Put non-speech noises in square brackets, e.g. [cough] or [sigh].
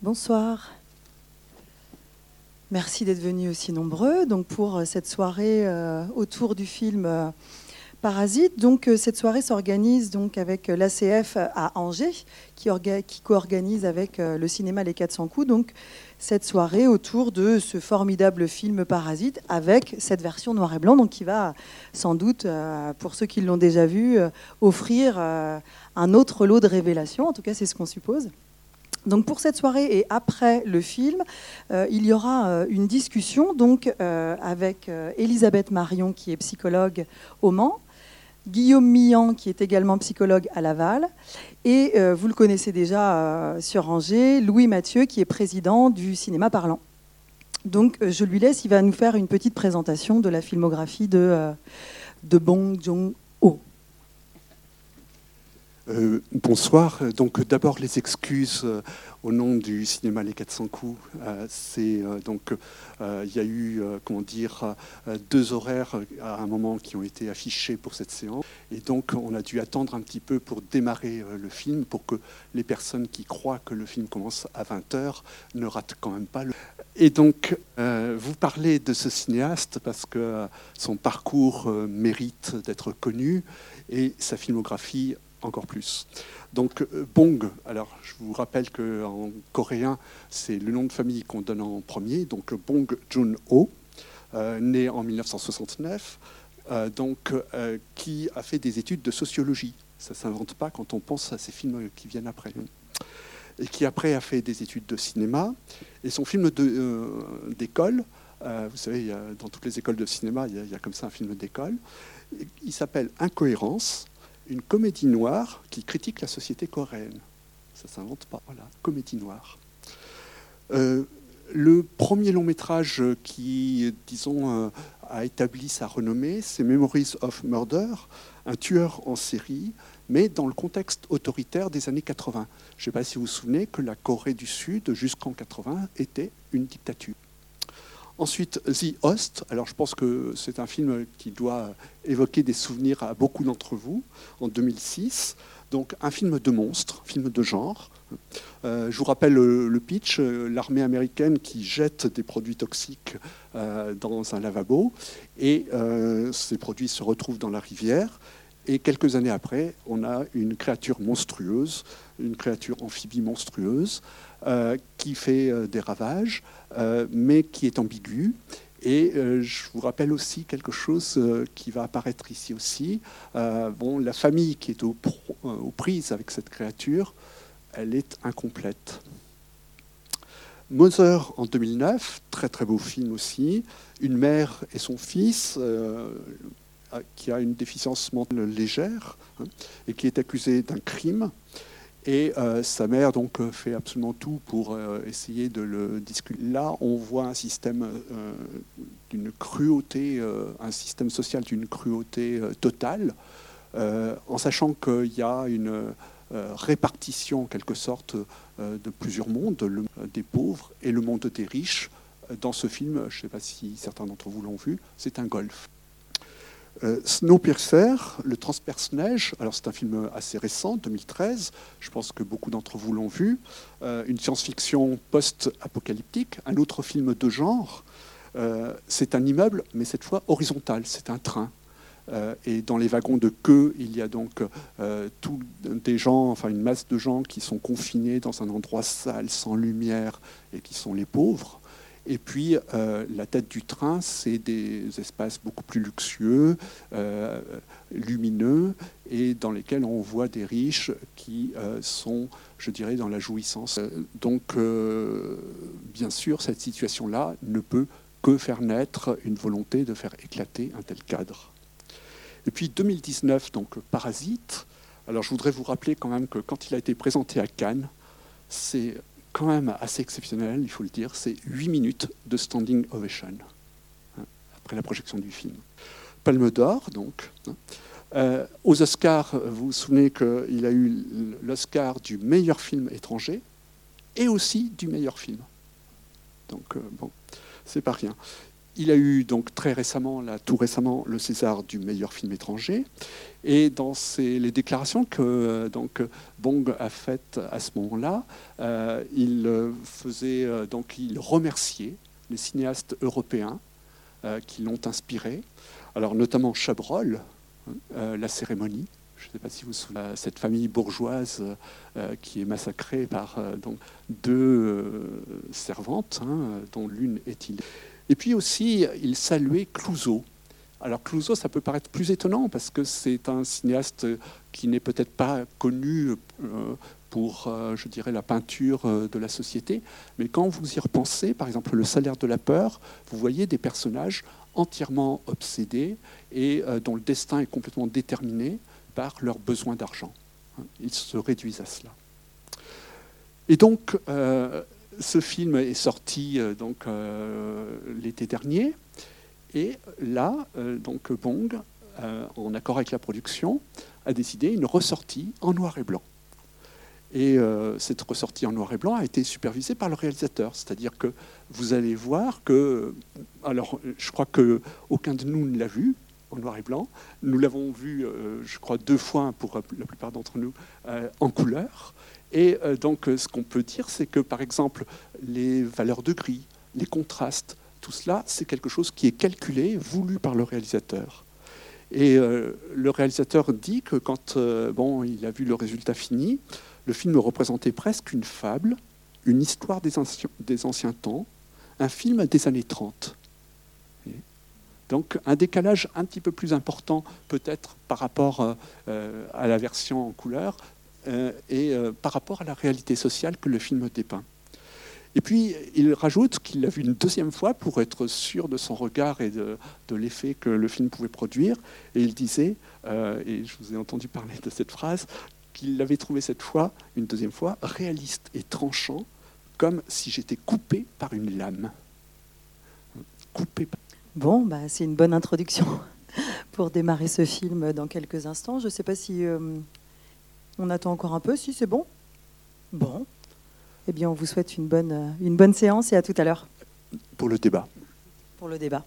Bonsoir. Merci d'être venus aussi nombreux donc pour cette soirée euh, autour du film euh, Parasite. Donc euh, cette soirée s'organise donc avec l'ACF à Angers qui, qui co-organise avec le cinéma Les 400 coups donc cette soirée autour de ce formidable film Parasite avec cette version noir et blanc donc qui va sans doute pour ceux qui l'ont déjà vu offrir un autre lot de révélations en tout cas c'est ce qu'on suppose. Pour cette soirée et après le film, euh, il y aura euh, une discussion donc euh, avec Elisabeth Marion qui est psychologue au Mans, Guillaume Millan qui est également psychologue à Laval et vous le connaissez déjà sur Angers, Louis Mathieu qui est président du cinéma parlant. Donc je lui laisse, il va nous faire une petite présentation de la filmographie de, de Bong Joon-ho. Euh, bonsoir. Donc d'abord les excuses euh, au nom du cinéma Les 400 coups. Euh, c'est donc il y a eu comment dire deux horaires à un moment qui ont été affichés pour cette séance et donc on a dû attendre un petit peu pour démarrer le film pour que les personnes qui croient que le film commence à 20h ne ratent quand même pas le et donc, vous parlez de ce cinéaste parce que son parcours mérite d'être connu et sa filmographie encore plus. Donc euh, Bong, alors je vous rappelle qu'en coréen, c'est le nom de famille qu'on donne en premier, donc Bong Joon-ho, euh, né en 1969, euh, donc, qui a fait des études de sociologie. Ça ne s'invente pas quand on pense à ces films qui viennent après. Et qui après a fait des études de cinéma. Et son film d'école, vous savez, dans toutes les écoles de cinéma, il y, a, comme ça un film d'école, il s'appelle Incohérence une comédie noire qui critique la société coréenne. Ça ne s'invente pas, voilà, comédie noire. Euh, le premier long métrage qui, disons, euh, a établi sa renommée, c'est Memories of Murder, un tueur en série, mais dans le contexte autoritaire des années 80. Je ne sais pas si vous vous souvenez que la Corée du Sud, jusqu'en 80, était une dictature. Ensuite, The Host. Alors, je pense que c'est un film qui doit évoquer des souvenirs à beaucoup d'entre vous, en 2006. Donc, un film de monstre, film de genre. Euh, je vous rappelle le, pitch l'armée américaine qui jette des produits toxiques euh, dans un lavabo et euh, ces produits se retrouvent dans la rivière. Et quelques années après, on a une créature monstrueuse, une créature amphibie monstrueuse, qui fait des ravages. Euh, mais qui est ambigu. Et euh, je vous rappelle aussi quelque chose euh, qui va apparaître ici aussi. bon, la famille qui est aux, prises avec cette créature, elle est incomplète. Mother en 2009, très très beau film aussi. Une mère et son fils qui a une déficience mentale légère hein, et qui est accusé d'un crime. Et euh, sa mère donc euh, fait absolument tout pour euh, essayer de le discuter. Là, on voit un système d'une cruauté, un système social d'une cruauté totale, en sachant qu'il y a une répartition en quelque sorte de plusieurs mondes, le des pauvres et le monde des riches. Dans ce film, je ne sais pas si certains d'entre vous l'ont vu, c'est un golf. Euh, Snowpiercer, le transperce-neige, alors c'est un film assez récent, 2013, je pense que beaucoup d'entre vous l'ont vu, euh, une science-fiction post-apocalyptique, un autre film de genre, euh, c'est un immeuble, mais cette fois horizontal, c'est un train. et dans les wagons de queue, il y a donc des gens, enfin une masse de gens qui sont confinés dans un endroit sale, sans lumière, et qui sont les pauvres. Et puis, euh, la tête du train, c'est des espaces beaucoup plus luxueux, euh, lumineux, et dans lesquels on voit des riches qui euh, sont, je dirais, dans la jouissance. Donc, bien sûr, cette situation-là ne peut que faire naître une volonté de faire éclater un tel cadre. Et puis 2019, donc Parasite. Alors je voudrais vous rappeler quand même que quand il a été présenté à Cannes, c'est quand même assez exceptionnel, il faut le dire, c'est 8 minutes de standing ovation hein, après la projection du film. Palme d'or, donc. Hein. Euh, aux Oscars, vous vous souvenez qu'il a eu l'Oscar du meilleur film étranger et aussi du meilleur film. Donc, euh, bon, c'est pas rien. Il a eu donc très récemment, tout récemment, le César du meilleur film étranger. Et dans les déclarations que euh, donc, Bong a faites à ce moment-là, euh, il faisait donc il remerciait les cinéastes européens qui l'ont inspiré. Alors notamment Chabrol, la cérémonie. Je ne sais pas si vous vous souvenez, cette famille bourgeoise qui est massacrée par deux servantes, hein, dont l'une est il. Et puis aussi, il saluait Clouseau. Alors Clouseau, ça peut paraître plus étonnant parce que c'est un cinéaste qui n'est peut-être pas connu euh, pour, euh, je dirais, la peinture euh, de la société, mais quand vous y repensez, par exemple, le salaire de la peur, vous voyez des personnages entièrement obsédés et dont le destin est complètement déterminé par leur besoin d'argent. Ils se réduisent à cela. Et donc, ce film est sorti euh, donc euh, l'été dernier, et là, euh, donc Bong, en accord avec la production, a décidé une ressortie en noir et blanc. Et cette ressortie en noir et blanc a été supervisée par le réalisateur, c'est-à-dire que vous allez voir que, alors je crois que aucun de nous ne l'a vu en noir et blanc. Nous l'avons vu, je crois, deux fois pour la plupart d'entre nous en couleur. Et euh, donc, euh, ce qu'on peut dire, c'est que, par exemple, les valeurs de gris, les contrastes, tout cela, c'est quelque chose qui est calculé, voulu par le réalisateur. Et euh, le réalisateur dit que quand bon, il a vu le résultat fini, le film représentait presque une fable, une histoire des anciens temps, un film des années 30. Donc un décalage un petit peu plus important peut-être par rapport à la version en couleur, euh, et euh, par rapport à la réalité sociale que le film dépeint. Et puis, il rajoute qu'il l'a vu une deuxième fois pour être sûr de son regard et de, l'effet que le film pouvait produire. Et il disait, euh, et je vous ai entendu parler de cette phrase, qu'il l'avait trouvé cette fois, une deuxième fois, réaliste et tranchant, comme si j'étais coupé par une lame. Coupé par... Bon, bah, c'est une bonne introduction [laughs] pour démarrer ce film dans quelques instants. Je ne sais pas si on attend encore un peu, si c'est bon? Bon. Eh bien, on vous souhaite une bonne, une bonne séance et à tout à l'heure. Pour le débat. Pour le débat.